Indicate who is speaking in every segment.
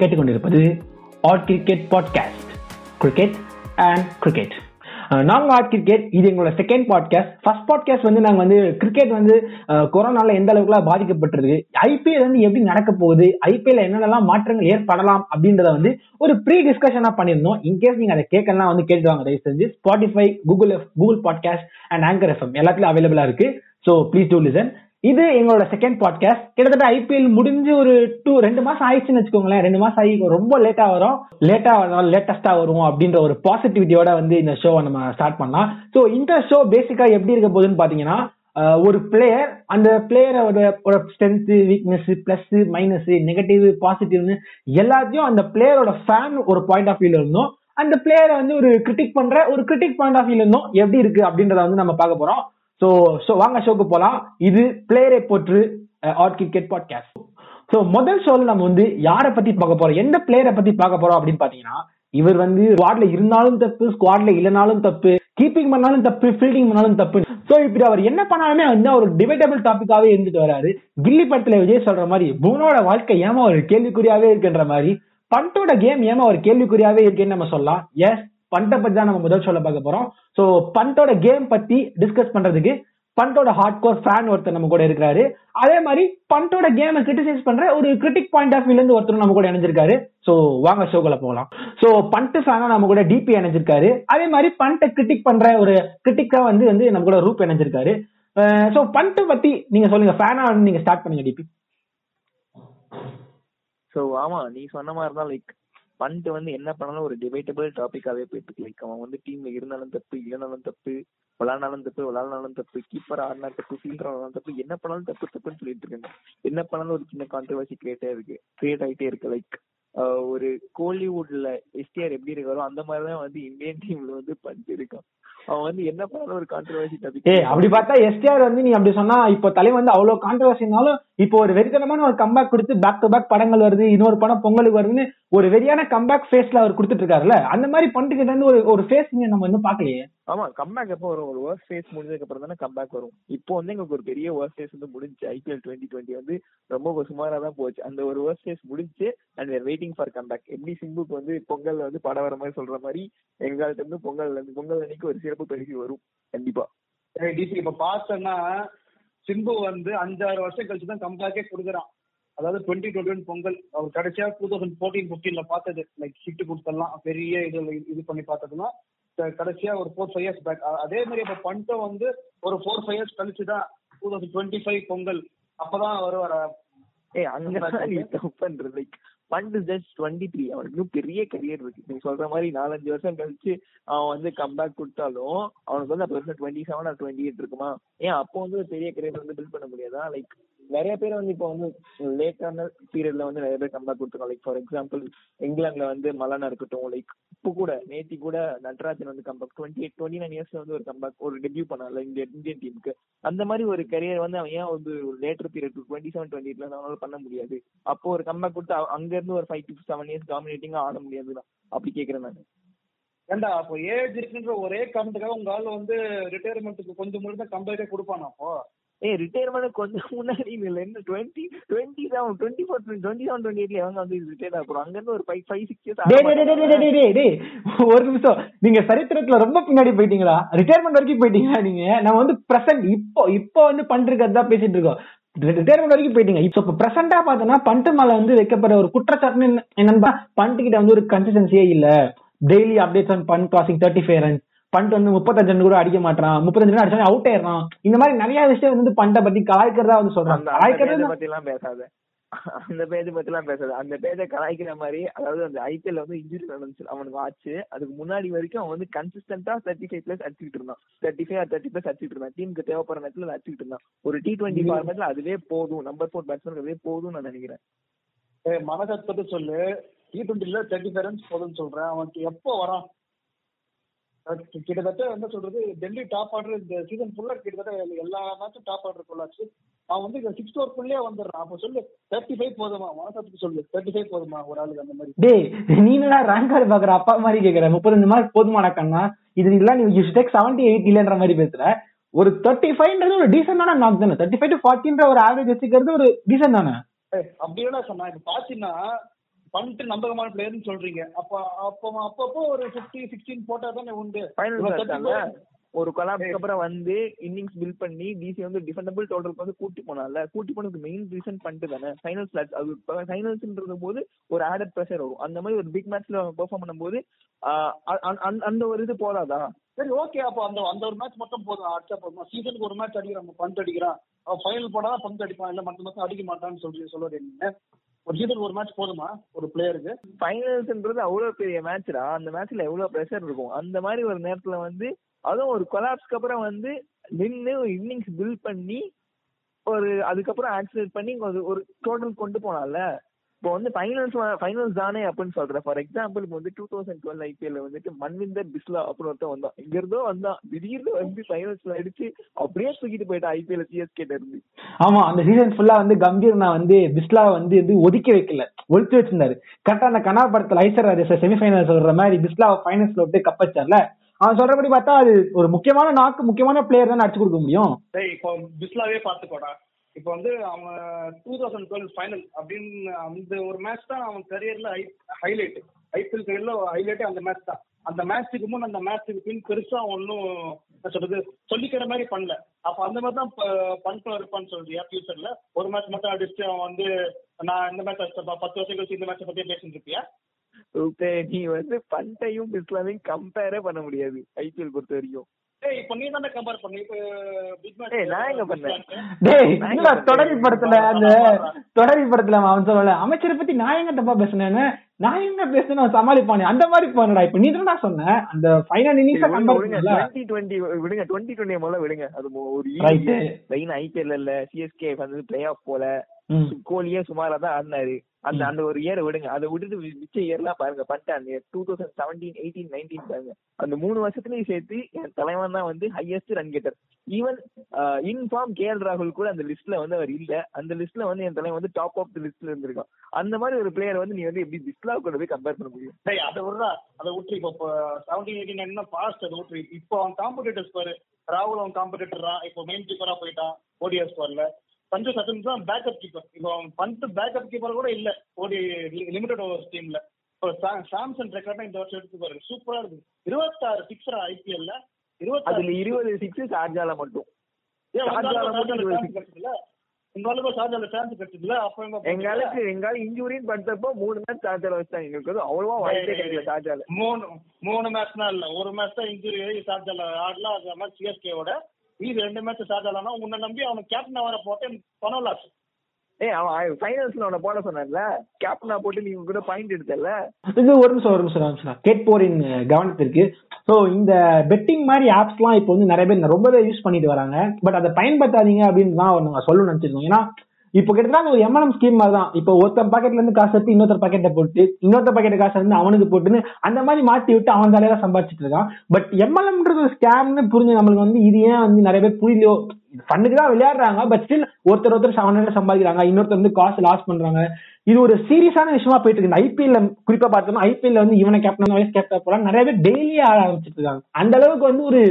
Speaker 1: கேட்டுக்கொண்டிருப்பது add cricket podcast cricket and cricket நாங்கள் add cricket இது எங்களோட செகண்ட் பாட்காஸ்ட் ஃபர்ஸ்ட் பாட்காஸ்ட் வந்து நாங்கள் வந்து கிரிக்கெட் வந்து கொரோனாவில் எந்த அளவுக்குலாம் பாதிக்கப்பட்டிருக்கு ஐபிஎல் வந்து எப்படி நடக்க போகுது ஐபிஎல் என்னென்னலாம் மாற்றங்கள் ஏற்படலாம் அப்படின்றத வந்து ஒரு ப்ரீ டிஸ்கஷனாக பண்ணியிருந்தோம். இன்கேஸ் நீங்கள் அதை கேட்கலாம் வந்து கேட்டுவாங்க தயவு செஞ்சு Spotify Google F Google podcast and Anchor FM எல்லாத்துலேயும் அவைலபிளாக இருக்குது ஸோ ப்ளீஸ் டூ லிசன் இது எங்களோட செகண்ட் பாட்காஸ்ட் கிட்டத்தட்ட ஐபிஎல் முடிஞ்சு ஒரு டூ ரெண்டு மாசம் ஆயிடுச்சுன்னு வச்சுக்கோங்களேன். ரெண்டு மாசம் ஆகி ரொம்ப லேட்டா வரும். லேட்டா வரும் லேட்டஸ்டா வரும் அப்படின்ற ஒரு பாசிட்டிவிட்டியோட வந்து இந்த ஷோவை நம்ம ஸ்டார்ட் பண்ணலாம். ஸோ இந்த ஷோ பேசிக்கா எப்படி இருக்க போகுதுன்னு பாத்தீங்கன்னா ஒரு பிளேயர் அந்த பிளேயரோட strength weakness plus minus negative பாசிட்டிவ்னு எல்லாத்தையும் அந்த பிளேயரோட ஃபேன் ஒரு பாயிண்ட் ஆஃப் வியூல இருந்தோம் அந்த பிளேயரை வந்து ஒரு கிரிட்டிக் பண்ற ஒரு கிரிட்டிக் பாயிண்ட் ஆஃப் வியூல இருந்தோம் எப்படி இருக்கு அப்படின்றத வந்து நம்ம பார்க்க போறோம். ஸோ ஸோ வாங்க ஷோக்கு போகலாம் இது பிளேயரை போற்று ஆட் கிரிக்கெட் பாட்காஸ்ட் ஸோ முதல் ஷோல நம்ம வந்து யாரை பத்தி பார்க்க போறோம்? எந்த பிளேயரை பத்தி பார்க்க போறோம் அப்படின்னு பாத்தீங்கன்னா இவர் வந்து ஸ்குவாட்ல இருந்தாலும் தப்பு ஸ்குவாட்ல இல்லைனாலும் தப்பு கீப்பிங் பண்ணாலும் தப்பு ஃபீல்டிங் பண்ணாலும் தப்பு. ஸோ இப்படி அவர் என்ன பண்ணாலுமே வந்து அவர் டிபேட்டபிள் டாபிக்காவே இருந்துட்டு வராரு. கில்லி படத்துல விஜய் சொல்ற மாதிரி பூனோட வாழ்க்கை ஏமா ஒரு கேள்விக்குறியாவே இருக்குன்ற மாதிரி பண்டோட கேம் ஏமா ஒரு கேள்விக்குறியாவே இருக்குன்னு நம்ம சொல்லலாம். எஸ் பண்டை பத்தி தான் நம்ம முதல் சொல்ல பார்க்க போறோம். சோ பண்டோட கேம் பத்தி டிஸ்கஸ் பண்றதுக்கு பண்டோட ஹார்ட் கோர் ஃபேன் ஒருத்தர் நம்ம கூட இருக்கிறாரு. அதே மாதிரி பண்டோட கேமை கிரிட்டிசைஸ் பண்ற ஒரு கிரிட்டிக் பாயிண்ட் ஆஃப் வியூல இருந்து ஒருத்தர் நம்ம கூட இணைஞ்சிருக்காரு. சோ வாங்க ஷோக்குள்ள போகலாம். சோ பண்ட் ஃபேனா நம்ம கூட டிபி இணைஞ்சிருக்காரு. அதே மாதிரி பண்ட்டை கிரிட்டிக் பண்ற ஒரு கிரிட்டிக்கா வந்து வந்து நம்ம கூட ரூப் இணைஞ்சிருக்காரு. சோ பண்ட் பத்தி நீங்க சொல்லுங்க. ஃபேனா நீங்க ஸ்டார்ட் பண்ணுங்க டிபி
Speaker 2: சோ ஆமா நீ சொன்ன மாதிரி தான் லைக் பண்ட் வந்து என்ன பண்ணாலும் ஒரு டிபேட்டபிள் டாபிக்காவே போயிட்டு லைக் அவன் வந்து டீம்ல இருந்தாலும் தப்பு இல்லைனாலும் தப்பு விளாட்னாலும் தப்பு விளாட்னாலும் தப்பு கீப்பர் ஆடினா தப்பு ஃபீல்டர் ஆனாலும் தப்பு என்ன பண்ணாலும் தப்பு தப்புன்னு சொல்லிட்டு இருக்காங்க என்ன பண்ணாலும் ஒரு சின்ன கான்ட்ரவர்சி கிரியேட்டே இருக்கு கிரியேட் ஆகிட்டே இருக்கு லைக் ஒரு கோலிவுட்ல எஸ்டிஆர் எப்படி இருக்காரோ அந்த மாதிரிதான் வந்து இந்தியன் டீம்ல வந்து பண்ட் இருக்கான் அவன் வந்து என்ன பண்ணாலும் ஒரு கான்ட்ரவர்சி டாபிக்
Speaker 1: ஏ அப்படி பார்த்தா எஸ்டிஆர் வந்து நீ அப்படி சொன்னா இப்போ தலை வந்து அவ்வளவு கான்ட்ரவர்சினாலும் இப்போ ஒரு வெறித்தனமான ஒரு கம்பேக் கொடுத்து பேக் டு பேக் படங்கள் வருது இன்னொரு படம் பொங்கலுக்கு வருதுன்னு ஒரு வெறியான கம்பேக் ஃபேஸ்ல அவர் கொடுத்துட்டு இருக்காருல்ல அந்த மாதிரி பண்ணிட்டு இருந்து ஒரு ஒரு ஃபேஸ் நம்ம வந்து பாக்கலையே
Speaker 2: ஆமா கம்பேக் எப்போ வரும்? ஒரு ஒர்க் ஃபேஸ் முடிஞ்சதுக்கு அப்புறம் தானே கம்பேக் வரும். இப்போ வந்து எங்களுக்கு ஒரு பெரிய ஒர்க் ஃபேஸ் வந்து முடிஞ்சு ஐபிஎல் டுவெண்ட்டி டுவெண்ட்டி வந்து ரொம்ப சுமாரா தான் போச்சு. அந்த ஒரு ஒர்க் ஃபேஸ் முடிஞ்சு and we're waiting for comeback எப்படி சிம்புக்கு வந்து பொங்கல் வந்து படம் வர மாதிரி சொல்ற மாதிரி எங்கள்கிட்ட இருந்து பொங்கல் பொங்கல் அன்னைக்கு ஒரு சிறப்பு பரிசு வரும் கண்டிப்பா.
Speaker 3: டிசி இப்ப பார்த்தோன்னா சிம்பு வந்து அஞ்சாறு வருஷம் கழிச்சு தான் கம்பேக்கே கொடுக்குறான். அதாவது டுவெண்ட்டி டுவெண்ட்டி பொங்கல் அவர் கடைசியா டூ தௌசண்ட் ஃபோர்டீன் ஃபிஃப்டீன்ல பார்த்தது. லைக் ஷிஃப்ட் கொடுத்தலாம் பெரிய இது இது பண்ணி பார்த்ததுன்னா கடைசியா ஒரு ஃபோர் ஃபைவ் இயர்ஸ் பேக் அதே மாதிரி இப்ப பண்டம் வந்து ஒரு ஃபோர் ஃபைவ் இயர்ஸ் கழிச்சு தான் two thousand twenty five Pongal. அப்பதான் வருவார?
Speaker 2: ஏ அங்க பண்றது like Pant just twenty three அவனுக்கு இன்னும் பெரிய கரியர் இருக்கு. நீ சொல்ற மாதிரி நாலஞ்சு வருஷம் கழிச்சு அவன் வந்து கம்பேக் கொடுத்தாலும் அவனுக்கு வந்து அப்போ வருஷம் twenty seven or twenty eight இருக்குமா? ஏன் அப்போ வந்து ஒரு பெரிய கரியர் வந்து பில்ட் பண்ண முடியாதா? லைக் நிறைய பேர் வந்து இப்போ வந்து லேட்டான பீரியட்ல வந்து நிறைய பேர் கம்பேக் கொடுத்துருக்கோம் லைக் ஃபார் எக்ஸாம்பிள் இங்கிலாந்துல வந்து மலானா இருக்கட்டும் லைக் இப்போ கூட நேத்தி கூட நட்ராஜன் வந்து comeback twenty eight twenty nine இயர்ஸ்ல வந்து ஒரு கம்பேக் ஒரு டெபியூ பண்ணல இந்த இந்தியன் டீமுக்கு அந்த மாதிரி ஒரு கரியர் வந்து அவன் ஏன் வந்து ஒரு later period twenty seven twenty எயிட்ல அவனால பண்ண முடியாது? அப்போ ஒரு கம்பேக் கொடுத்து அங்க இருந்து ஒரு ஃபைவ் டு செவன் இயர்ஸ் டாமினேட்டிங்கா ஆட முடியாதுதான் அப்படி கேக்குறேன் நான்.
Speaker 3: ஏண்டா அப்போ ஏஜ் இருக்குன்ற ஒரே காரணத்துக்காக உங்க ஆள் வந்து ரிட்டையர்மெண்ட்டுக்கு கொஞ்சம் முன்னாடி தான் கம்பேக்கே கொடுப்பானா அப்போ?
Speaker 2: ஏய் ரிட்டையர்மெண்ட் கொஞ்சம் முன்னாடி இல்ல. என்ன twenty twenty seven twenty four twenty seven twenty எயிட்ல அவங்க வந்து ரிட்டையர் ஆகும் அங்க இருந்து ஒரு ஃபைவ் ஃபைவ் சிக்ஸ் இயர்ஸ்
Speaker 1: ஒரு நிமிஷம். நீங்க சரித்திரத்துல ரொம்ப பின்னாடி போயிட்டீங்களா? ரிட்டையர்மெண்ட் வரைக்கும் போயிட்டீங்களா நீங்க? நம்ம வந்து பிரசன்ட் இப்போ இப்போ வந்து பண்றதுக்கு பேசிட்டு இருக்கோம். ரிட்டையர்மெண்ட் வரைக்கும் போயிட்டீங்க. இப்போ பிரசண்டா பார்த்தோம்னா பண்ட்டு மேல வந்து வைக்கப்படுற ஒரு குற்றச்சாட்டு என்னன்னா பண்ட்டு கிட்ட வந்து ஒரு கன்சிஸ்டன்சியே இல்ல. Daily updates on Pant crossing thirty five runs Pant வந்து முப்பத்தஞ்சு ரன் கூட அடிக்க மாட்டான் முப்பத்தஞ்சு ரன் அடிச்சா அவுட் ஆயிடுறான். இந்த மாதிரி நிறைய விஷயம் வந்து பண்ட பத்தி கலாய்க்கிறதா வந்து சொல்றாங்க.
Speaker 2: கலாய்க்கிறது பத்தி எல்லாம் பேசாத. அந்த பேஜ் பத்தி எல்லாம் பேசாது அந்த பேஜை கலாய்க்கிற மாதிரி அதாவது அந்த ஐபிஎல் வந்து இன்ஜுரி நடந்துச்சு அவனுக்கு ஆச்சு. அதுக்கு முன்னாடி வரைக்கும் அவன் வந்து கன்சிஸ்டன்டா தேர்ட்டி ஃபைவ் பிளஸ் அடிச்சுட்டு இருந்தான். தேர்ட்டி ஃபைவ் தேர்ட்டி பிளஸ் அடிச்சுட்டு இருந்தான். டீமுக்கு தேவைப்படுற நேரத்துல அடிச்சுட்டு இருந்தான். ஒரு டி டுவெண்ட்டி ஃபார்மேட்ல அதுவே போதும். நம்பர் ஃபோர் பேட்ஸ்மேன் அதுவே போதும் நான் நினைக்கிறேன்.
Speaker 3: மனசத்தை சொல்லு. டி டுவெண்ட்டில தேர்ட்டி ஃபைவ் ரன்ஸ் போதும்னு சொல்றேன். அவனுக்கு எப்போ வரான்? கிட்டத்தட்ட என்ன சொல்றது? டெல்லி டாப் ஆர்டர் இந்த சீசன் ஃபுல்லா கிட்டத்தட்ட எல்லா மேட்சும் டாப் ஆர்டர் ஃபுல்லாச்சு அவன் வந்து இந்த சிக்ஸ் ஓவருக்குள்ளே வந்துடுறான். அப்போ சொல்லு தேர்ட்டி ஃபைவ் போதுமா? மனசத்துக்கு சொல்லு தேர்ட்டி ஃபைவ் போதுமா ஒரு ஆளுக்கு அந்த மாதிரி?
Speaker 1: டேய் நீ என்ன ரேங்க் கார்டு பாக்குற அப்பா மாதிரி கேக்குற? முப்பத்தஞ்சு மார்க் போதுமாடா கண்ணா. இது இல்ல நீ யூ டேக் செவன்டி எயிட் இல்லன்ற மாதிரி பேசுற. ஒரு தேர்ட்டி ஃபைவ்ன்றது ஒரு டீசென்டான நாக் தானே. தேர்ட்டி ஃபைவ் டு ஃபார்ட்டின்ற ஒரு ஆவரேஜ் வச்சுக்கிறது ஒரு டீசென்ட் தானே?
Speaker 3: அப்படி என்ன சொன்னா இப்ப பாத்தீங்கன்னா பண்ட் நம்பகமான பிளேயர்னு சொல்றீங்க. அப்ப அப்போ அப்பப்போ ஒரு பிப்டி சிக்ஸ்டீன் போட்டா தானே உண்டு.
Speaker 2: ஃபைனல்
Speaker 3: இவன்
Speaker 2: வச்சாங்க
Speaker 3: 34
Speaker 2: ஒரு கொலாப்ஸ்க்கு அப்புறம் வந்து இன்னிங்ஸ் பில்ட் பண்ணி டிசி வந்து டிஃபெண்டபிள் டோட்டலுக்கு வந்து கூட்டி போனால கூட்டி போனதுக்கு மெயின் ரீசன் பண்ணிட்டு தானே. ஃபைனல்ஸ் அது ஃபைனல்ஸ்ன்றது போது ஒரு ஆடட் ப்ரெஷர் வரும். அந்த மாதிரி ஒரு பிக் மேட்ச்ல பெர்ஃபார்ம் பண்ணும்போது அந்த- ஒரு இது போதாதா?
Speaker 3: சரி ஓகே அப்போ அந்த அந்த ஒரு மேட்ச் மட்டும் போதும். அடிச்சா போதும் சீசனுக்கு ஒரு மேட்ச் அடிக்கிறான் பந்த் அடிக்கிறான் அவன் ஃபைனல் போனா பந்த் அடிப்பான். இல்ல மத்த மொத்தம் அடிக்க மாட்டான்னு சொல்லி சொல்லுவது என்ன ஒரு சீசனுக்கு ஒரு மேட்ச் போதுமா? ஒரு பிளேயருக்கு
Speaker 2: ஃபைனல்ஸ்ன்றது அவ்வளவு பெரிய மேட்ச்டா அந்த மேட்ச்ல எவ்வளவு ப்ரெஷர் இருக்கும்? அந்த மாதிரி ஒரு நேரத்துல வந்து அதுவும் ஒரு கொலாப்ஸ்க்கு அப்புறம் வந்து நின்று ஒரு இன்னிங்ஸ் பில்ட் பண்ணி ஒரு அதுக்கப்புறம் ஆக்சிடென்ட் பண்ணி ஒரு ஒரு டோட்டல் கொண்டு போனால இப்போ வந்து ஃபைனல்ஸ் ஃபைனல்ஸ் தானே அப்படின்னு சொல்றேன். ஃபார் எக்ஸாம்பிள் இப்போ வந்து டூ தௌசண்ட் டுவெல் ஐபிஎல் வந்துட்டு மன்விந்தர் பிஸ்லா அப்படின்னு ஒருத்தன் வந்தான். இங்க இருந்தோ வந்தான். திடீர்னு வந்து ஃபைனல்ஸ்ல அடிச்சு அப்படியே தூக்கிட்டு போயிட்டான் ஐபிஎல் சிஎஸ்கே இருந்து.
Speaker 1: ஆமா அந்த சீசன் ஃபுல்லா வந்து கம்பீர் நான் வந்து பிஸ்லா வந்து வந்து ஒதுக்கி வைக்கல. ஒழிச்சு வச்சிருந்தாரு. கரெக்டா அந்த கனா படத்துல ஐசர் ராஜேஷ் செமிஃபைனல் சொல்ற மாதிரி பிஸ்லா ஃபைனல்ஸ்ல விட்டு கப்பச்சார்ல அவன் சொல்றபடி பார்த்தா அது ஒரு முக்கியமான நாக்கு முக்கியமான பிளேயர் தான் அடிச்சு கொடுக்க முடியும்.
Speaker 3: இப்போ பிஸ்லாவே பார்த்துக்கோடா. இப்போ வந்து அவன் டூ தௌசண்ட் டுவெல் ஃபைனல் அப்படின்னு அந்த ஒரு மேட்ச் தான் அவன் கரியர்ல ஹைலைட் ஐபிஎல் கரியர்ல ஹைலைட்டே அந்த மேட்ச் தான். அந்த மேட்ச்சுக்கு முன் அந்த மேட்ச்சுக்கு பின் பெருசா ஒன்றும் என்ன சொல்றது சொல்லிக்கிற மாதிரி பண்ணல. அப்ப அந்த மாதிரி தான் பண்ணிட்டு இருப்பான்னு சொல்றியா ஃபியூச்சர்ல ஒரு மேட்ச் மட்டும் அடிச்சுட்டு அவன் வந்து நான் இந்த மேட்ச் பத்து வருஷம் கழிச்சு இந்த மேட்சை பத்தியே பேசிட்டு இருப்பியா?
Speaker 2: நீ வந்து பண்டையும் பிஸ்லாவையும் கம்பேரே பண்ண முடியாது ஐபிஎல் பொறுத்த வரைக்கும்
Speaker 3: டேய் இப்போ நீ தானே கம்பேர் பண்ண இப்போ பிக்
Speaker 2: ஏய், நான் எங்க பண்ணேன்?
Speaker 1: டேய்
Speaker 2: நான்
Speaker 1: என்னடா
Speaker 2: எங்க
Speaker 1: தொடரி படத்துல அந்த. தொடரி படத்துல அவன் சொல்லல அமைச்சரை பத்தி நான் எங்க தப்பா பேசுனேன்னு நான் பேசுனேன் அவன் சமாளிப்பானே? அந்த மாதிரி போனடா இப்ப நீ தானடா சொன்ன. அந்த ஃபைனல் இன்னிங்ஸ கம்பேர் பண்ணல
Speaker 2: டுவெண்ட்டி டுவெண்ட்டி விடுங்க. டுவெண்ட்டி டுவெண்ட்டி முதல்ல விடுங்க. அது ஒரு
Speaker 1: Right.
Speaker 2: லைன் ஐபிஎல் இல்ல சிஎஸ்கே வந்து பிளே ஆஃப் போல. கோலியே சுமாரா தான் ஆடினாரு. அந்த அந்த ஒரு இயர் விடுங்க. அதை விட்டுட்டு மிச்ச இயர்லாம் பாருங்க. அந்த two thousand seventeen eighteen nineteen பாருங்க. அந்த மூணு வருஷத்துலயும் சேர்த்து என் தலைவன் தான் வந்து highest run getter even in form K L ராகுல் கூட அந்த லிஸ்ட்ல வந்து அவர் இல்ல. அந்த லிஸ்ட்ல வந்து என் தலைவன் வந்து டாப் ஆஃப் தி லிஸ்ட்ல இருந்திருக்கான். அந்த மாதிரி ஒரு பிளேயர் வந்து நீ வந்து எப்படி பிஸ்லா கூட போய் கம்பேர் பண்ண முடியும்.
Speaker 3: டேய் அதை விடுறா. அதை விட்டு இப்போ செவன்டீன் எயிட்டீன் என்ன பாஸ்ட் அதை விட்டு இப்போ அவன் காம்படிட்டர்ஸ் பாரு. ராகுல் அவன் காம்படிட்டரா இப்போ மெயின் கீப்பரா போயிட்டான் ஓடிஎஸ் ஸ்குவாட்ல சஞ்சு சச்சின் தான் பேக்கப் கீப்பர் இப்போ அவன் பண்ட் பேக்கப் கீப்பர் கூட இல்ல. ஓடி லிமிடெட் ஓவர் டீம்ல இப்போ சாம்சன் ரெக்கார்ட் இந்த வருஷம் எடுத்து பாரு. சூப்பரா இருக்கு இருபத்தாறு சிக்ஸரா ஐபிஎல்ல
Speaker 2: அதுல இருபது சிக்ஸ் ஷார்ஜால மட்டும். ஷார்ஜால மட்டும்
Speaker 3: ஷார்ஜால ஆளுக்கு ஷார்ஜால சான்ஸ் கிடைச்சதுல அப்ப எங்க
Speaker 2: எங்க ஆளுக்கு எங்க ஆளு இன்ஜுரின்னு படுத்தப்போ மூணு மேட்ச் சார்ஜால வச்சாங்க எங்களுக்கு அவ்வளவா வாய்ப்பே கிடைக்கல சார்ஜால
Speaker 3: மூணு மூணு மேட்ச்னா இல்ல. ஒரு மேட்ச் தான் இன்ஜுரி ஷார்ஜால ஆடலாம் அது மாதிரி சிஎஸ்கேவோட இது ரெண்டு மேட்ச் ஷார்ஜாலனா உன்னை நம்பி அவன் கேப்டன் வர போட்டேன் பணம் லாஸ்
Speaker 2: ஏய் அவன் ஃபைனல்ஸ்ல அவனை போட சொன்னான்ல. கேப்டனா போட்டு நீங்க கூட பாயிண்ட் எடுத்தல
Speaker 1: இது ஒரு நிமிஷம் ஒரு நிமிஷம் ஒரு நிமிஷம். கேட்போரின் கவனத்திற்கு ஸோ இந்த பெட்டிங் மாதிரி ஆப்ஸ்லாம் இப்போ வந்து நிறைய பேர் ரொம்பவே யூஸ் பண்ணிட்டு வராங்க. பட் அதை பயன்படுத்தாதீங்க அப்படின்னு தான் நாங்கள் சொல்லணும்னு நினச்சிருக்கோம். ஏன்னா இப்போ கிட்டத்தட்ட ஒரு எம்என்எம் ஸ்கீம் மாதிரி தான் இப்போ ஒருத்தர் பாக்கெட்ல இருந்து காசு எடுத்து இன்னொருத்தர் பாக்கெட்டை போட்டு இன்னொருத்தர் பாக்கெட் காசு வந்து அவனுக்கு போட்டுன்னு அந்த மாதிரி மாத்தி விட்டு அவன் தலையில சம்பாதிச்சிட்டு இருக்கான். பட் எம்எல்எம்ன்றது ஒரு ஸ்கேம்னு புரிஞ்சு நம்மளுக்கு வந்து இது ஏன் வந்து நிறைய பேர் புரியலையோ ஃபண்ணுக்கு தான் விளையாடுறாங்க பட் ஸ்டில் ஒருத்தர் ஒருத்தர் செவன் சம்பாதிக்கிறாங்க இன்னொருத்தர் வந்து காசு லாஸ் பண்றாங்க. இது ஒரு சீரியஸான விஷயமா போயிட்டு இருக்கு. ஐபிஎல் குறிப்பா பார்த்தோம்னா ஐபிஎல் வந்து இவனை கேப்டன் வைஸ் கேப்டன் போலாம் நிறைய பேர் டெய்லியே ஆட ஆரம்பிச்சிட்டு இருக்காங்க. அந்த அளவுக்கு வந்து ஒரு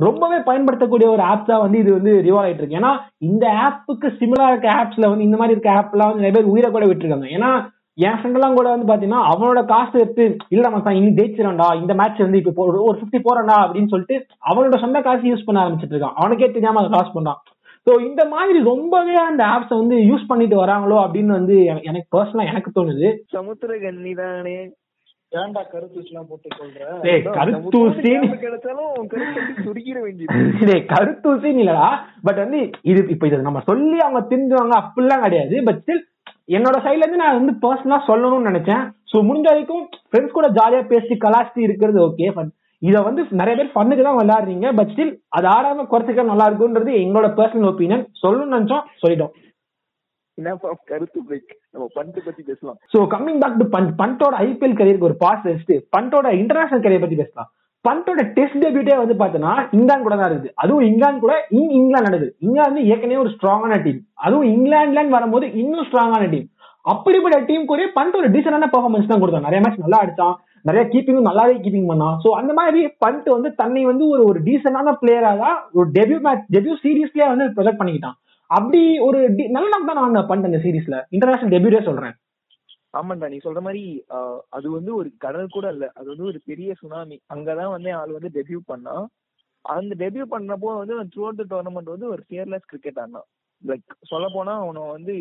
Speaker 1: ரொம்பவே பயன்படுத்தக்கூடிய ஒரு ஆப் தான் வந்து இது வந்து ரிவால்வ் ஆயிட்டு இருக்கு. ஏன்னா இந்த ஆப்புக்கு சிமிலா இருக்க ஆப்ஸ்ல வந்து இந்த மாதிரி இருக்க ஆப்லாம் வந்து நிறைய பேர் உயிரை கூட விட்டுருக்காங்க. ஏன்னா என் ஃப்ரெண்ட் எல்லாம் கூட வந்து பாத்தீங்கன்னா அவனோட காசு எடுத்து இல்ல மச்சான் இனி ஜெயிச்சிடா இந்த மேட்ச் வந்து இப்ப ஒரு- ஒரு பிப்டி போறேன்டா அப்படின்னு சொல்லிட்டு அவனோட சொந்த காசு யூஸ் பண்ண ஆரம்பிச்சிட்டு இருக்கான். அவனுக்கே தெரியாம அதை காசு பண்றான். சோ இந்த மாதிரி ரொம்பவே அந்த ஆப்ஸை வந்து யூஸ் பண்ணிட்டு வராங்களோ அப்படின்னு வந்து எனக்கு- எனக்கு பர்சனலா எனக்கு தோணுது.
Speaker 2: சமுத்திர கண்ணி தானே
Speaker 3: ஏன்டா கருத்து எல்லாம் போட்டு கொள்ற
Speaker 1: டேய், கருத்தூசி
Speaker 2: கிடைச்சாலும் உன் கருத்து சுருக்கிட வேண்டியது.
Speaker 1: டேய், கருத்தூசின்னு இல்லடா. பட் வந்து இது இப்ப இதை நம்ம சொல்லி அவங்க தெரிஞ்சுவாங்க அப்படிலாம் கிடையாது. பட் ஸ்டில் என்னோட சைட்ல இருந்து நான் வந்து பர்சனலா சொல்லணும்னு நினைச்சேன். சோ முடிஞ்ச வரைக்கும் ஃப்ரெண்ட்ஸ் கூட ஜாலியா பேசி கலாச்சி இருக்கிறது ஓகே பட் இத வந்து நிறைய பேர் ஃபன்னுக்கு தான் விளையாடுறீங்க. பட் ஸ்டில் அது ஆடாம குறைச்சிக்க நல்லா இருக்கும்ன்றது எங்களோட பர்சனல் ஒப்பீனியன் சொல்லணும்னு நினைச்சோம் சொல்லிட்டோம்.
Speaker 2: கருத்து பிரேக் நம்ம பண்ட்டு பத்தி பேசலாம்.
Speaker 1: So coming back to Pant பண்டோட IPL கரியருக்கு ஒரு பாஸ் வச்சுட்டு பண்டோட இன்டர்நேஷனல் கரியர் பத்தி பேசலாம். பண்டோட டெஸ்ட் டெபியூட்டே வந்து பாத்தீங்கன்னா இங்கிலாந்து கூட தான் இருக்குது அதுவும் இங்கிலாந்து கூட இன் இங்கிலாந்து நடக்குது இங்கிலாந்து ஏற்கனவே ஒரு ஸ்ட்ராங்கான டீம் அதுவும் இங்கிலாந்துல வரும்போது இன்னும் ஸ்ட்ராங்கான டீம் அப்படிப்பட்ட டீம் கூட பண்ட் ஒரு டீசென்டான பெர்ஃபார்மன்ஸ் தான் கொடுத்தான். நிறைய மேட்ச் நல்லா அடிச்சான் நிறைய கீப்பிங்கும் நல்லாவே கீப்பிங் பண்ணான். ஸோ அந்த மாதிரி பண்ட் வந்து தன்னை வந்து ஒரு ஒரு டீசென்டான பிளேயரா தான் ஒரு டெபியூ மேட்ச் டெபியூ சீரீஸ்லயே வந்து ப்ரொஜெக்ட் பண்ணிக்கிட்டான். அப்படி ஒரு நல்ல தான் நான் பண்ட் அந்த சீரீஸ்ல இன்டர்நேஷனல் டெபியூட்டே சொல்றேன்.
Speaker 2: ஆமாண்டா நீ சொல்ற மாதிரி அது வந்து ஒரு கடல் கூட இல்ல. அது வந்து ஒரு பெரிய சுனாமி அங்கதான் வந்து ஆள் வந்து டெபியூ பண்ணான் அந்த டெபியூ பண்ணப்போ வந்து த்ரூ அவுட் த டோர்னமெண்ட் வந்து ஒரு ஃபியர்லெஸ் கிரிக்கெட் ஆடினான். லைக் சொல்ல போனா அவனை வந்து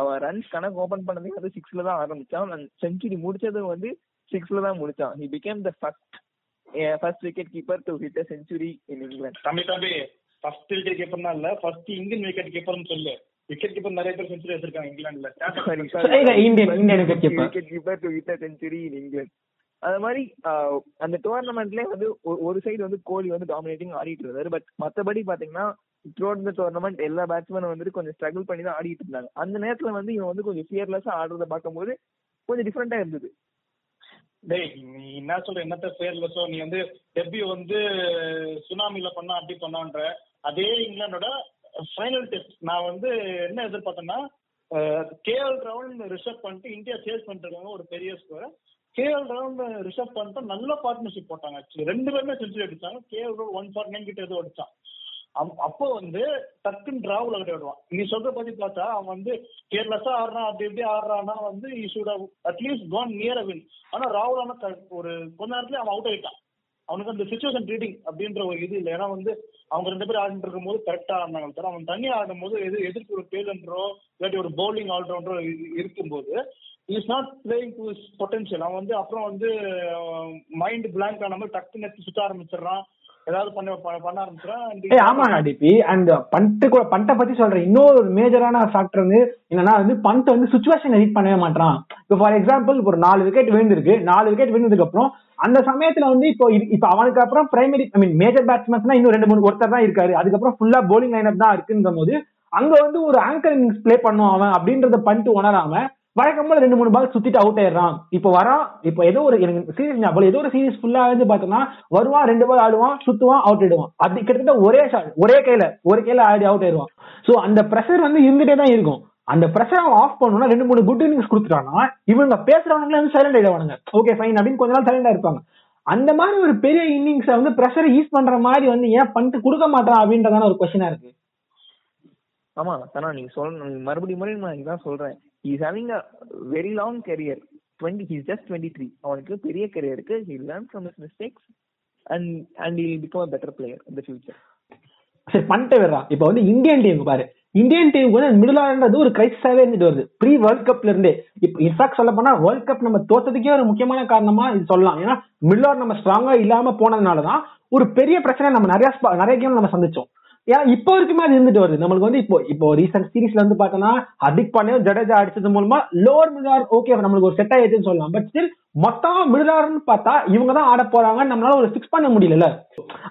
Speaker 2: அவன் ரன்ஸ் கணக்கு ஓபன் பண்ணதே வந்து சிக்ஸ்ல தான் ஆரம்பிச்சான். செஞ்சுரி முடிச்சது வந்து சிக்ஸ்ல தான் முடிச்சான். He became the first first wicket keeper to hit a century in England
Speaker 3: தம்பி தம்பி. ஃபர்ஸ்ட் விக்கெட் கீப்பர்னா இல்ல. ஃபர்ஸ்ட் இந்தியன் விக்கெட் கீப்பர்னு சொல்லு. விக்கெட் கீப்பர் நிறைய பேர் செஞ்சுரி வச்சிருக்காங்க இங்கிலாந்துல.
Speaker 1: Wicket keeper.
Speaker 2: Wicket keeper to hit a century in England அது மாதிரி அந்த டோர்னமெண்ட்லயே வந்து ஒரு- ஒரு சைடு வந்து கோலி வந்து டாமினேட்டிங் ஆடிட்டு இருந்தாரு. பட் மத்தபடி பாத்தீங்கன்னா த்ரூ இந்த டோர்னமெண்ட் எல்லா பேட்ஸ்மேனும் வந்துட்டு கொஞ்சம் ஸ்ட்ரகிள் பண்ணி தான் ஆடிட்டு இருந்தாங்க. அந்த நேரத்துல வந்து இவன் வந்து கொஞ்சம் ஃபியர்லெஸ்ஸா ஆடுறத பார்க்கும்போது கொஞ்சம் டிஃப்ரெண்டா இருந்தது.
Speaker 3: டேய் நீ என்ன சொல்ற? என்னத்த பேர்லஸோ நீ வந்து டெபியூ வந்து சுனாமில பண்ணா அப்படி பண்ணான்ற. அதே இங்கிலாண்டோட ஃபைனல் டெஸ்ட் நான் வந்து என்ன எதிர்பார்த்தேன்னா கேஎல் ரவுண்ட் ரிசர்வ் பண்ணிட்டு இந்தியா சேஸ் பண்ணிட்டு ஒரு பெரிய ஸ்கோர் கேஎல் ரவுண்ட் ரிசர்வ் பண்ணிட்டு நல்ல பார்ட்னர்ஷிப் போட்டாங்க ஆக்சுவலி ரெண்டு பேருமே செஞ்சுரி அடிச்சாங்க. KL round one four nine கிட்ட ஏதோ அடிச்சான். அப்போ வந்து டக்குன்னு டிராவல் விளையாட விடுவான் நீ சொல்ற பத்தி பார்த்தா அவன் வந்து கேர்லெஸ்ஸா ஆடுறான் அப்படி இப்படி ஆடுறான்னா வந்து he should at least gone near win ஆனா ராகுல் ஆனா ஒரு கொஞ்ச நேரத்துல அவன் அவுட் ஆயிட்டான். அவனுக்கு அந்த சுச்சுவேஷன் ரீடிங் அப்படின்ற ஒரு இது இல்லை. ஏன்னா வந்து அவங்க ரெண்டு பேரும் ஆடிட்டு இருக்கும் போது கரெக்டா ஆடினாங்க தவிர அவன் தனியா ஆடும் போது எது எதிர்க்கு ஒரு டேலண்டரோ இல்லாட்டி ஒரு பவுலிங் ஆல்ரவுண்டரோ இருக்கும்போது is not playing to potential அவன் வந்து அப்புறம் வந்து மைண்ட் பிளாங்க் ஆன மாதிரி டக்குன்னு எடுத்து சுத்த ஆரம்பிச்சிடுறான். ஏதாவது பண்ண பண்ண-
Speaker 1: ஆரம்பிச்சிடும் ஆமாங்க டிபி அண்ட் பண்ட்டு கூட பண்ட்டை பத்தி சொல்றேன். இன்னொரு மேஜரான ஃபேக்டர் வந்து என்னன்னா வந்து பண்ட் வந்து சுச்சுவேஷன் ரீட் பண்ணவே மாட்டான் இப்போ ஃபார் எக்ஸாம்பிள் ஒரு நாலு விக்கெட் விழுந்திருக்கு. நாலு விக்கெட் விழுந்ததுக்கு அப்புறம் அந்த சமயத்துல வந்து இப்போ இப்போ அவனுக்கு அப்புறம் பிரைமரி ஐ மீன் மேஜர் பேட்ஸ்மேன்ஸ்னா இன்னும் ரெண்டு மூணு ஒருத்தர் தான் இருக்காரு. அதுக்கப்புறம் ஃபுல்லா போலிங் லைனப் தான் இருக்குன்ற போது அங்க வந்து ஒரு ஆங்கர் இன்னிங்ஸ் ப்ளே பண்ணும் அவன் அப்படின்றத பண்ணிட்டு உணராம வழக்கம் போல ரெண்டு மூணு பால் சுத்திட்டு அவுட் ஆயிடுறான். இப்போ வரா இப்போ ஏதோ ஒரு எனக்கு சீரியஸ் ஞாபகம் ஏதோ ஒரு சீரியஸ் ஃபுல்லா வந்து பாத்தோம்னா வருவான் ரெண்டு பால் ஆடுவான் சுத்துவான் அவுட் ஆயிடுவான். அது கிட்டத்தட்ட ஒரே ஷாட் ஒரே கையில ஒரு கையில ஆடி அவுட் ஆயிடுவான். சோ அந்த பிரஷர் வந்து இருந்துட்டே தான் இருக்கும். அந்த பிரஷர் அவன் ஆஃப் பண்ணணும்னா ரெண்டு மூணு குட் இன்னிங்ஸ் கொடுத்துட்டானா இவங்க பேசுறவங்களே வந்து சைலண்ட் ஆயிடுவானுங்க. ஓகே ஃபைன் அப்படின்னு கொஞ்ச நாள் சைலண்டா இருப்பாங்க. அந்த மாதிரி ஒரு பெரிய இன்னிங்ஸ் வந்து பிரஷர் யூஸ் பண்ற மாதிரி வந்து ஏன் பண்ணிட்டு கொடுக்க மாட்டான் அப்படின்றதான ஒரு கொஸ்டினா இருக்கு.
Speaker 2: ஆமா தானா நீங்க சொல்ல மறுபடியும் மறுபடியும் நான் இதான் சொல்றேன். Is having a very long career twenty he's just twenty three அவனுக்கு பெரிய கெரியர் இருக்கு. He learn from his mistakes and and will become a better player இந்த ஃபியூச்சர்
Speaker 1: சரி பண்ணிட்டு வர்றான் இப்போ வந்து இந்தியன் டீம் பாரு. இந்தியன் டீம் வந்து மிடில் ஆர்டர்ன்றது ஒரு கிரைசிஸாவே இருந்துட்டு வருது. ப்ரீ வேர்ல்ட் கப்ல இருந்தே. இப்போ இன்ஃபேக்ட் சொல்ல போனா வேர்ல்ட் கப் நம்ம தோத்ததுக்கே ஒரு முக்கியமான காரணமா இது சொல்லலாம். ஏன்னா மிடில் ஆர்டர் நம்ம ஸ்ட்ராங்கா இல்லாம போனதுனாலதான் ஒரு பெரிய பிரச்சனை நம்ம நிறைய நிறைய கேம் நம்ம சந்திச்சோம். ஏன்னா இப்போ வரைக்குமே அது இருந்துட்டு வருது. நம்மளுக்கு வந்து இப்போ இப்போ ரீசெண்ட் சீரிஸ்ல வந்து பார்த்தோம்னா ஹர்திக் பாண்டியா ஜடேஜா அடிச்சது மூலமா லோவர் மிடில் ஓகே நம்மளுக்கு ஒரு செட் ஆயிடுச்சுன்னு சொல்லலாம். பட் ஸ்டில் மொத்தமா மிடில் ஆர்டர்னு பார்த்தா இவங்க தான் ஆட போறாங்கன்னு நம்மளால ஒரு ஃபிக்ஸ் பண்ண முடியல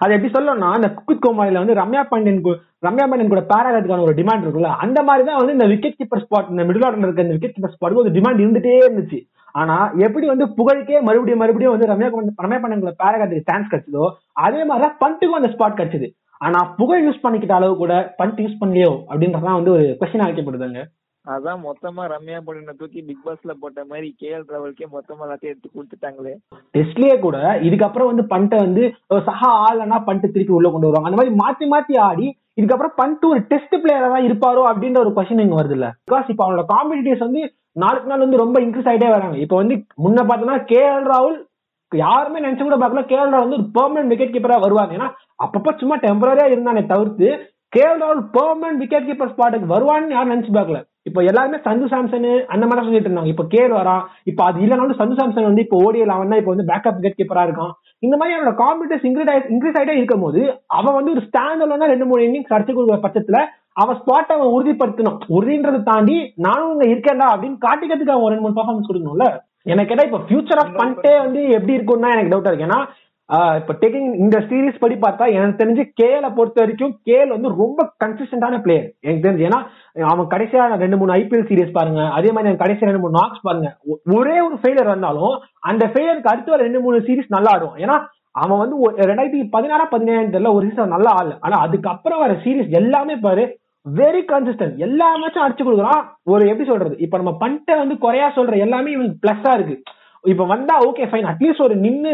Speaker 1: அது எப்படி சொல்லணும்னா இந்த குக்கித் கோமாளில வந்து ரம்யா பாண்டியன் ரம்யா பாண்டியன் கூட பேராகிறதுக்கான ஒரு டிமாண்ட் இருக்குல்ல அந்த மாதிரி தான் வந்து இந்த விக்கெட் கீப்பர் ஸ்பாட் இந்த மிடில் ஆர்டர் இருக்க இந்த விக்கெட் கீப்பர் ஸ்பாட் ஒரு டிமாண்ட் இருந்துட்டே இருந்துச்சு. ஆனா எப்படி வந்து புகழுக்கே மறுபடியும் மறுபடியும் வந்து ரம்யா ரம்யா பாண்டியன் கூட பேராகிறதுக்கு சான்ஸ் கிடைச்சதோ அதே மாதிரி தான் பண்ட்டுக்கும் அந்த ஸ்பாட் கிடைச்சது. ஆனா புகழ் யூஸ் பண்ணிக்கிட்ட அளவு கூட பண்ட் யூஸ் பண்ணலையோ அப்படின்றதான் வந்து ஒரு கொஸ்டின் அழைக்கப்படுதுங்க.
Speaker 2: அதான் மொத்தமா ரம்யா பொண்ணு தூக்கி பிக் பாஸ்ல போட்ட மாதிரி கேஎல் ராவல்கே மொத்தமா எல்லாத்தையும் எடுத்து கொடுத்துட்டாங்களே.
Speaker 1: டெஸ்ட்லயே கூட இதுக்கப்புறம் வந்து பண்ட்டை வந்து சஹா ஆள்னா பண்ட்டு திருப்பி உள்ள கொண்டு வருவாங்க. அந்த மாதிரி மாத்தி மாத்தி ஆடி இதுக்கப்புறம் பண்ட்டு ஒரு டெஸ்ட் பிளேயரா தான் இருப்பாரோ அப்படின்ற ஒரு கொஸ்டின் இங்க வருது இல்ல பிகாஸ் இப்ப அவனோட காம்படிட்டர்ஸ் வந்து நாளுக்கு நாள் வந்து ரொம்ப இன்க்ரீஸ் ஆயிட்டே வராங்க. இப்ப வந்து முன்ன பார்த்தோம்னா கே எல் ராகுல் யாருமே நினைச்சு கூட பார்க்கல. கேஎல் ராகுல் வந்து ஒரு பெர்மனன்ட் விக்கெட் கீப்பரா வருவாங்க. ஏன்னா அப்பப்ப சும்மா டெம்பரரியா இருந்தானே தவிர்த்து கேஎல் ராகுல் பெர்மனன்ட் விக்கெட் கீப்பர் ஸ்பாட்டுக்கு வருவான்னு யாரும் நினைச்சு பார்க்கல. இப்ப எல்லாருமே சந்து சாம்சன் அந்த மாதிரி சொல்லிட்டு இருந்தாங்க. இப்ப கேஎல் வரான் இப்ப அது இல்லைனாலும் சந்து சாம்சன் வந்து இப்ப ஓடிஎல் அவன் தான் இப்ப வந்து பேக்கப் விக்கெட் கீப்பரா இருக்கான். இந்த மாதிரி அவனோட காம்படிட்டர்ஸ் இன்க்ரீஸ் இன்க்ரீஸ் ஆகிட்டே இருக்கும் போது அவன் வந்து ஒரு ஸ்டாண்ட் அலோனா ரெண்டு மூணு இன்னிங்ஸ் அடிச்சு கொடுக்குற பட்சத்துல அவன் ஸ்பாட் அவன் உறுதிப்படுத்தணும். உறுதின்றதை தாண்டி நானும் இங்க இருக்கேன்டா அப்படின்னு காட்டிக்கிறதுக்கு அவன் ரெண்டு மூணு பர்ஃபார்மன்ஸ் கொடுக்கணும்ல? எனக்கு கேட்டா இப்ப ஃபியூச்சர் ஆஃப் பண்ட்டே வந்து எப்படி இருக்கும்னு எனக்கு டவுட்டா இருக்கு. ஏன்னா இப்ப டேக்கிங் இந்த சீரிஸ் படி பார்த்தா எனக்கு தெரிஞ்சு கேல பொறுத்த வரைக்கும் கேல் வந்து ரொம்ப கன்சிஸ்டன்டான பிளேயர் எனக்கு தெரிஞ்சு. ஏன்னா அவன் கடைசியா ரெண்டு மூணு ஐபிஎல் சீரிஸ் பாருங்க. அதே மாதிரி எனக்கு கடைசியா ரெண்டு மூணு நாக்ஸ் பாருங்க. ஒரே ஒரு ஃபெயிலியர் வந்தாலும் அந்த ஃபெயிலியருக்கு அடுத்து ரெண்டு மூணு சீரிஸ் நல்லா ஆடுவான் ஏன்னா அவன் வந்து ரெண்டாயிரத்தி பதினாறா பதினேழு தெரியல ஒரு சீசன் நல்லா ஆடல. ஆனா அதுக்கப்புறம் வர சீரிஸ் எல்லாமே பாரு வெரி கன்சிஸ்டன்ட் எல்லா மேட்சும் அடிச்சு கொடுக்குறான். ஒரு எப்படி சொல்றது? இப்ப நம்ம பண்ணிட்ட வந்து குறையா சொல்ற எல்லாமே இவனுக்கு பிளஸ்ஸா இருக்கு. இப்ப வந்தா ஓகே ஃபைன் அட்லீஸ்ட் ஒரு நின்னு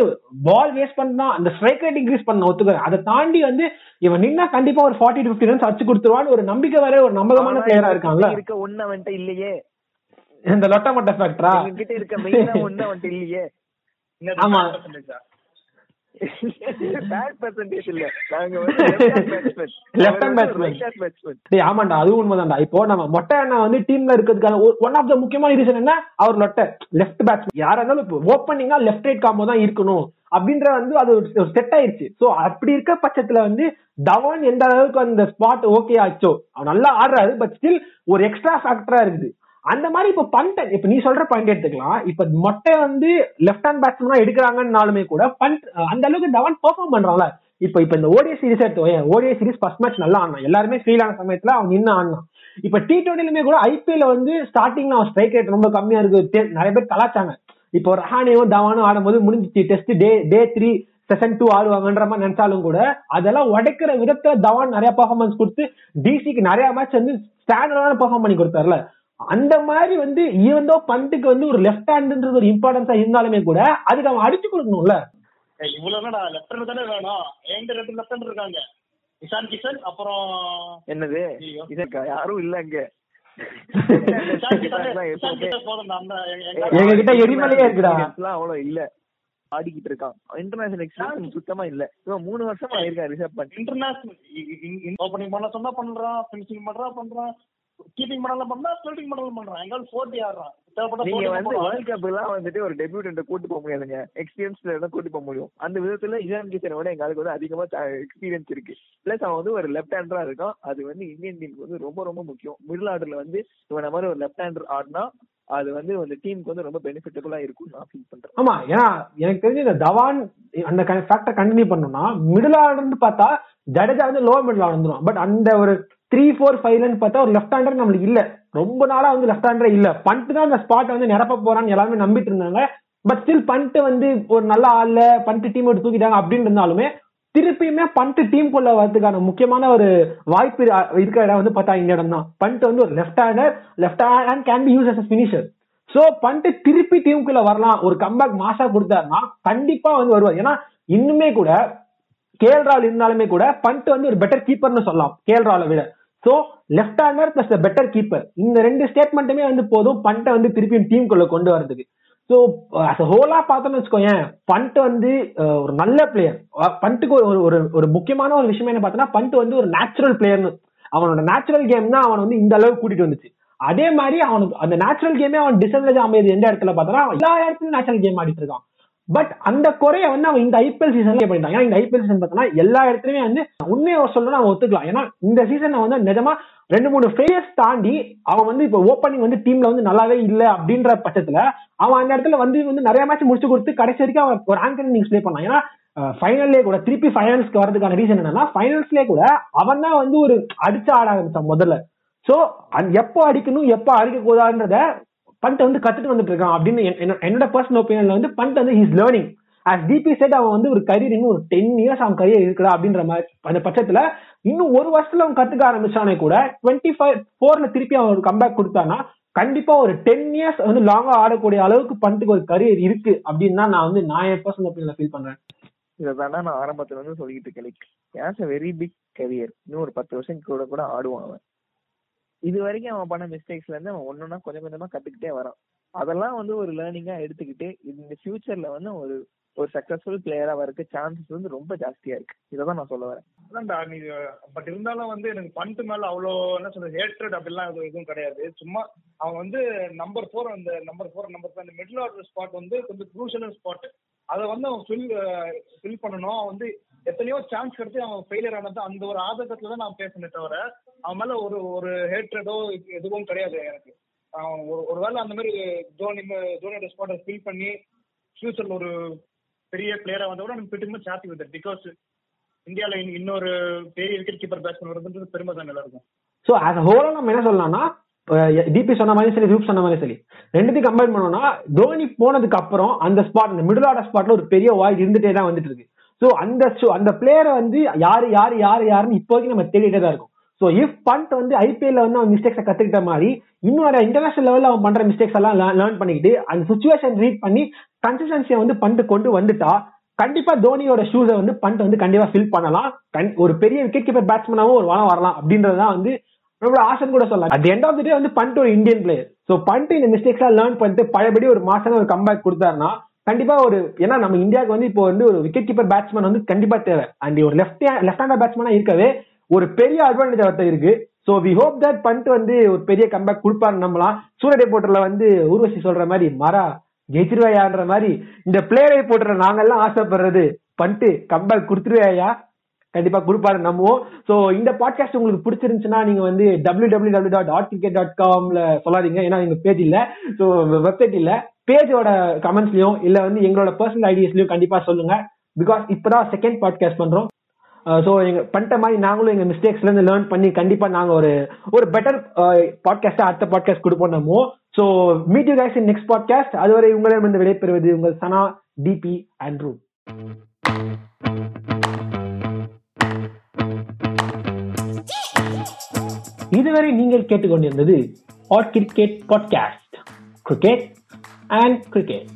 Speaker 1: பால் வேஸ்ட் பண்ணா அந்த ஸ்ட்ரைக் ரேட் இன்க்ரீஸ் பண்ண ஒத்துக்கிறேன் அதை தாண்டி வந்து இவன் நின்னா கண்டிப்பா ஒரு ஃபார்ட்டி டு ஃபிஃப்டி ரன்ஸ் அடிச்சு கொடுத்துருவான்னு ஒரு நம்பிக்கை வர ஒரு நம்பகமான பிளேயரா இருக்கான்ல.
Speaker 2: இருக்க ஒண்ணு அவன்கிட்ட இல்லையே.
Speaker 1: இந்த லொட்ட மொட்டை ஃபேக்டரா
Speaker 2: எங்ககிட்ட இருக்க மெயினா ஒண்ணு அவன்கிட்ட இல்லையே.
Speaker 1: ஆமா. ஆமாண்டா அதுவும் உண்மைதான்டா. இப்போ நம்ம மொட்டை அண்ணா வந்து டீம்ல இருக்கிறதுக்கான ஒன் ஆஃப் த முக்கியமான ரீசன் என்ன? அவர் லொட்டை லெஃப்ட் பேட்ஸ்மேன் யாரா இருந்தாலும் இப்போ ஓப்பனிங்கா லெஃப்ட் ரைட் காம்போ தான் இருக்கணும். அப்படின்ற வந்து அது ஒரு செட் ஆயிருச்சு. சோ அப்படி இருக்க பட்சத்துல வந்து தவான் எந்த அளவுக்கு அந்த ஸ்பாட் ஓகே ஆச்சோ? அவன் நல்லா ஆடுறாரு பட் ஸ்டில் ஒரு எக்ஸ்ட்ரா ஃபேக்டரா இருக்குது. அந்த மாதிரி இப்ப பண்ட் இப்ப நீ சொல்ற பாயிண்ட் எடுத்துக்கலாம். இப்ப மொட்டை வந்து லெஃப்ட் ஹேண்ட் பேட்ஸ்மேனா எடுக்கிறாங்கன்னாலுமே கூட பண்ட் அந்த அளவுக்கு தவான் பெர்ஃபார்ம் பண்றான்ல. இப்ப இப்ப இந்த ஓடிஏ சீரிஸ் எடுத்து ஓடிஏ சீரிஸ் ஃபர்ஸ்ட் மேட்ச் நல்லா ஆடினான். எல்லாருமே ஃபீல் ஆன சமயத்துல அவன் நின்று ஆனான் இப்ப டி டுவெண்ட்டிலுமே கூட ஐபிஎல் வந்து ஸ்டார்டிங்ல அவன் ஸ்ட்ரைக் ரேட் ரொம்ப கம்மியா இருக்கு. நிறைய பேர் கலாச்சாங்க. இப்போ ரஹானியும் தவானும் ஆடும்போது முடிஞ்சிச்சு. Test day day three session two ஆடுவாங்கன்ற மாதிரி நினைச்சாலும் கூட அதெல்லாம் உடைக்கிற விதத்துல தவான் நிறைய பெர்ஃபார்மன்ஸ் கொடுத்து டிசிக்கு நிறைய மேட்ச் வந்து ஸ்டாண்டர்டான பெர்ஃபார்ம் பண்ணி கொடுத்தாருல. அந்த மாதிரி வந்து ஈவன் தோ பண்ட்டுக்கு வந்து ஒரு லெஃப்ட் ஹேண்ட்ன்றது ஒரு இம்பார்ட்டன்ஸா இருந்தாலுமே கூட அதுக்கு அவன் அடிச்சு கொடுக்கணும்ல?
Speaker 3: இவ்வளவு என்னடா லெஃப்ட் ஹேண்ட் தானே வேணும்? என்கிட்ட ரெண்டு லெஃப்ட் ஹேண்ட் இருக்காங்க? இஷான் கிஷன் அப்புறம்
Speaker 2: என்னது? யாரும் இல்ல
Speaker 3: தான் எங்க-
Speaker 1: கிட்ட எரிமலையே இருக்குடா.
Speaker 2: அவ்வளவு இல்ல. ஆடிக்கிட்டு இருக்கான். இன்டர்நேஷனல் எக்ஸ்பீரியன்ஸ் சுத்தமா இல்ல. இவன் மூணு வருஷமா ஆயிருக்கான் ரிசர்வ் பண்ணி
Speaker 3: இன்டர்நேஷனல் ஓப்பனிங் பண்ண சொன்னா பண்றான் பினிஷிங் பண்றா பண்றான். கீப்பிங் பண்ணலாம் பண்றா ஃபீல்டிங் பண்ணலாம் பண்றான் எங்காவது போட்டி ஆடுறான். தேவைப்பட்ட
Speaker 2: நீங்க வந்து. வேர்ல்ட் கப் எல்லாம் வந்துட்டு ஒரு டெபியூட் கூட்டு போக முடியாதுங்க. எக்ஸ்பீரியன்ஸ்ல தான் கூட்டு போக முடியும். அந்த விதத்துல இஷான் கிஷனை விட எங்களுக்கு வந்து அதிகமா எக்ஸ்பீரியன்ஸ் இருக்கு. பிளஸ் அவன் வந்து ஒரு லெஃப்ட் ஹேண்டரா இருக்கான். அது வந்து இந்தியன் டீமுக்கு வந்து ரொம்ப ரொம்ப முக்கியம். மிடில் ஆர்டர்ல வந்து இவன மாதிரி ஒரு லெஃப்ட் ஹேண்டர் ஆடினா அது வந்து அந்த டீமுக்கு வந்து ரொம்ப பெனிஃபிட்டபுளா இருக்கும் நான் ஃபீல் பண்றேன்.
Speaker 1: ஆமா ஏன்னா எனக்கு தெரிஞ்சு இந்த தவான் அந்த ஃபேக்டர் கண்டினியூ பண்ணணும்னா மிடில் ஆர்டர்னு பார்த்தா ஜடேஜா வந்து லோவர் மிடில் வந்துடும் பட் அந்த ஒரு த்ரீ ஃபோர் ஃபைவ்லன்னு பார்த்தா ஒரு லெஃப்ட் ஹேண்டர் நம்மளுக்கு இல்ல. ரொம்ப நாளா வந்து லெஃப்ட் ஹேண்டரே இல்ல. பண்ட் தான் அந்த ஸ்பாட் வந்து நிரப்ப போறான்னு எல்லாருமே நம்பிட்டு இருந்தாங்க. பட் ஸ்டில் பண்ட் வந்து ஒரு நல்ல ஆள்ல பண்ட் டீம் எடுத்து தூக்கிட்டாங்க அப்படின்னு இருந்தாலுமே திருப்பியுமே பண்ட் டீம் குள்ள வரதுக்கான முக்கியமான ஒரு வாய்ப்பு இருக்கிற இடம் வந்து பார்த்தா இந்த இடம் தான் பண்ட் வந்து ஒரு left hander left hand can be use as finisher so Pant திருப்பி டீமுக்குள்ள வரலாம். ஒரு கம்பேக் மாசா கொடுத்தாருன்னா கண்டிப்பா வந்து வருவார். ஏன்னா இன்னுமே கூட கேஎல் ராவல் இருந்தாலுமே கூட பண்ட் வந்து ஒரு பெட்டர் கீப்பர்னு சொல்லலாம் கேஎல் ராவலை விட so left hander plus better keeper இந்த ரெண்டு ஸ்டேட்மெண்ட்டுமே வந்து போதும் பண்ட்டை வந்து திருப்பியும் டீமுக்குள்ள கொண்டு வரதுக்கு சோ அஸ் ஹோலா பார்த்தோம்னு வச்சுக்கோங்க பண்ட் வந்து ஒரு நல்ல பிளேயர் பண்ட்டுக்கு ஒரு ஒரு ஒரு முக்கியமான ஒரு விஷயம் என்ன பார்த்தோன்னா பண்ட் வந்து ஒரு நேச்சுரல் பிளேயர்னு அவனோட நேச்சுரல் கேம் தான் அவன் வந்து இந்த அளவுக்கு கூட்டிட்டு வந்துச்சு. அதே மாதிரி அவனுக்கு அந்த நேச்சுரல் கேமே அவன் டிசம்பிளேஜ் அமையுது எந்த இடத்துல பார்த்தோன்னா எல்லா இடத்துலயும் நேச்சுரல் கேம் ஆடிட்டு இருக்கான். பட் அந்த குறைய வந்து அவன் இந்த ஐபிஎல் சீசன்ல பண்ணிட்டான் ஏன்னா இந்த ஐபிஎல் சீசன் பார்த்தோம்னா எல்லா இடத்துலயுமே வந்து உண்மையை சொல்லணும் அவன் ஒத்துக்கலாம். ஏன்னா இந்த சீசன்ல வந்து நிஜமா ரெண்டு மூணு ஃபெயிலியர்ஸ் தாண்டி அவன் வந்து இப்போ ஓப்பனிங் வந்து டீம்ல வந்து நல்லாவே இல்லை அப்படின்ற பட்சத்துல அவன் அந்த இடத்துல வந்து வந்து நிறைய மேட்ச் முடிச்சு கொடுத்து கடைசி வரைக்கும் அவன் ஒரு ஆங்கர் இன்னிங்ஸ் ப்ளே பண்ணான் ஏன்னா ஃபைனல்லே கூட திருப்பி ஃபைனல்ஸ்க்கு வரதுக்கான ரீசன் என்னன்னா ஃபைனல்ஸ்லேயே கூட அவன் தான் வந்து ஒரு அடிச்சு ஆட ஆரம்பிச்சான் முதல்ல. சோ எப்போ அடிக்கணும் எப்போ அடிக்க கூடாதுன்றத பண்ட் வந்து கத்துட்டு வந்துட்டு இருக்கான் அப்படின்னு என்னோட பர்சனல் ஒப்பீனியன்ல வந்து பண்ட் வந்து his learning as deep set அவன் வந்து ஒரு கரியர் இன்னும் ஒரு டென் இயர்ஸ் அவன் கரியர் இருக்குடா அப்படின்ற மாதிரி அந்த பட்சத்துல இன்னும் ஒரு வருஷத்துல அவன் கத்துக்க ஆரம்பிச்சானே கூட டுவெண்ட்டி ஃபைவ் ஃபோர்ல திருப்பி அவன் ஒரு கம்பேக் கொடுத்தானா கண்டிப்பா ஒரு டென் இயர்ஸ் வந்து லாங்கா ஆடக்கூடிய அளவுக்கு பண்ட்டுக்கு ஒரு கரியர் இருக்கு அப்படின்னு தான் நான் வந்து நான் என் பர்சனல் ஒப்பீனியன்ல ஃபீல் பண்றேன்.
Speaker 2: இதை நான் ஆரம்பத்துல இருந்து சொல்லிட்டு இருக்கேன். Like has a very big career இன்னும் ஒரு பத்து வருஷம் கூட கூட ஆடுவான் அவன். இது வரைக்கும் அவன் பண்ண மிஸ்டேக்ஸ்ல இருந்து அவன் ஒன்னொன்னா கொஞ்சம் கொஞ்சமா கத்துக்கிட்டே வரான். அதெல்லாம் வந்து ஒரு லேர்னிங்கா எடுத்துக்கிட்டு இந்த ஃபியூச்சர்ல வந்து ஒரு ஒரு சக்சஸ்ஃபுல் பிளேயரா வரக்கு சான்சஸ் வந்து ரொம்ப ஜாஸ்தியா இருக்கு. இதை தான் நான் சொல்ல வரேன்.
Speaker 3: அதான்டா நீ பட் இருந்தாலும் வந்து எனக்கு பண்ட் மேல அவ்வளோ என்ன சொல்றது ஹேட்ரட் அப்படிலாம் எதுவும் எதுவும் கிடையாது. சும்மா அவன் வந்து நம்பர் ஃபோர் அந்த நம்பர் ஃபோர் நம்பர் ஃபோர் அந்த மிடில் ஆர்டர் ஸ்பாட் வந்து கொஞ்சம் க்ரூஷியல் ஸ்பாட் அதை வந்து அவன் ஃபில் ஃபில் பண்ணணும். அவன் வந்து எத்தனையோ சான்ஸ் கிடைச்சு அவன் ஃபெயிலியர் ஆனது அந்த ஒரு ஆதங்கத்துல தான் நான் பேசினே தவிர அவன் மேல ஒரு ஒரு ஹேட்ரடோ எதுவும் கிடையாது எனக்கு. அவன் ஒரு ஒருவேளை அந்த மாதிரி தோனி தோனியோட ஸ்பாட்டை ஃபில் பண்ணி ஃபியூச்சர்ல ஒரு பெரிய பிளேயரா வந்த கூட நம்ம பிட்டு சாத்தி ஹாப்பி பிகாஸ் இந்தியால இன்னொரு பெரிய விக்கெட் கீப்பர் பேட்ஸ்மேன் வருதுன்றது பெருமை தான் எல்லாருக்கும்.
Speaker 1: சோ அஸ் ஹோலா நம்ம என்ன சொல்லலாம்னா டிபி சொன்ன மாதிரி சரி ரூப் சொன்ன மாதிரி சரி ரெண்டுத்தையும் கம்பைன் பண்ணோம்னா தோனி போனதுக்கு அப்புறம் அந்த ஸ்பாட் இந்த மிடில் ஆர்டர் ஸ்பாட்ல ஒரு பெரிய வாய்ஸ் இருந்துட்டே தான் வந்துட்டு இருக்கு. சோ அந்த அந்த பிளேயரை வந்து யாரு யாரு யாரு யாருன்னு இப்போதைக்கு நம்ம தேடிட்டே தான் இருக்கும். சோ இஃப் பண்ட் வந்து ஐபிஎல்ல வந்து அவன் மிஸ்டேக்ஸை கத்துக்கிட்ட மாதிரி இன்னொரு இன்டர்நேஷனல் லெவல்ல அவன் பண்ற மிஸ்டேக்ஸ் எல்லாம் லேர்ன் பண்ணிக்கிட்டு அந்த சுச்சுவேஷன் ரீட் பண்ணி கன்சிஸ்டன்சியை வந்து பண்ட் கொண்டு வந்துட்டா கண்டிப்பா தோனியோட ஷூஸை வந்து பண்ட் வந்து கண்டிப்பா ஃபில் பண்ணலாம். ஒரு பெரிய விக்கெட் கீப்பர் பேட்ஸ்மேனாவும் ஒரு வாரம் வரலாம் அப்படின்றதுதான் வந்து நம்மளோட ஆசன் கூட சொல்லலாம். At end of the day வந்து பண்ட் ஒரு இந்தியன் பிளேயர் சோ பண்ட் இந்த மிஸ்டேக்ஸ் எல்லாம் லேர்ன் பண்ணிட்டு பழையபடி ஒரு மாசம் ஒரு கம்பேக் கொடுத்தாருன்னா கண்டிப்பா ஒரு ஏன்னா நம்ம இந்தியாவுக்கு வந்து இப்போ வந்து ஒரு விக்கெட் கீப்பர் பேட்ஸ்மேன் வந்து கண்டிப்பா தேவை. அண்ட் ஒரு லெஃப்ட் லெஃப்ட் ஹேண்டர் பேட்ஸ்மேனா இருக்கவே ஒரு பெரிய அட்வான்டேஜ் அவர்கிட்ட இருக்கு. So we hope that Pant வந்து ஒரு பெரிய கம்பேக் கொடுப்பாரு நம்மளாம் சூரிய போட்டர்ல வந்து ஊர்வசி சொல்ற மாதிரி மரா ஜெயிச்சிருவாயான்ற மாதிரி. இந்த பிளேயரை போட்டுற நாங்கெல்லாம் ஆசைப்படுறது பண்ட்டு கம்பேக் கொடுத்துருவாயா? கண்டிப்பா கொடுப்பாரு நம்புவோம். சோ இந்த பாட்காஸ்ட் உங்களுக்கு பிடிச்சிருந்துச்சுன்னா நீங்க வந்து W W W dot ad cricket dot காம்ல சொல்லாதீங்க. ஏன்னா எங்க பேஜ் இல்ல. சோ வெப்சைட் இல்ல. பேஜோட கமெண்ட்ஸ்லயும் இல்ல வந்து எங்களோட பர்சனல் ஐடியாஸ்லயும் கண்டிப்பா சொல்லுங்க. பிகாஸ் இப்பதான் செகண்ட் பாட்காஸ்ட் பண்றோம். ஸோ எங்க பண்ணிட்ட மாதிரி நாங்களும் எங்க மிஸ்டேக்ஸ்ல இருந்து லேர்ன் பண்ணி கண்டிப்பா நாங்க ஒரு ஒரு பெட்டர் பாட்காஸ்டா அடுத்த பாட்காஸ்ட் கொடுப்போம் நம்ம. So meet you guys in next podcast அதுவரை உங்களிடமிருந்து விடைபெறுவது உங்கள் சனா டிபி ஆண்ட்ரூ இதுவரை நீங்கள் கேட்டுக்கொண்டிருந்தது ad cricket podcast cricket and cricket.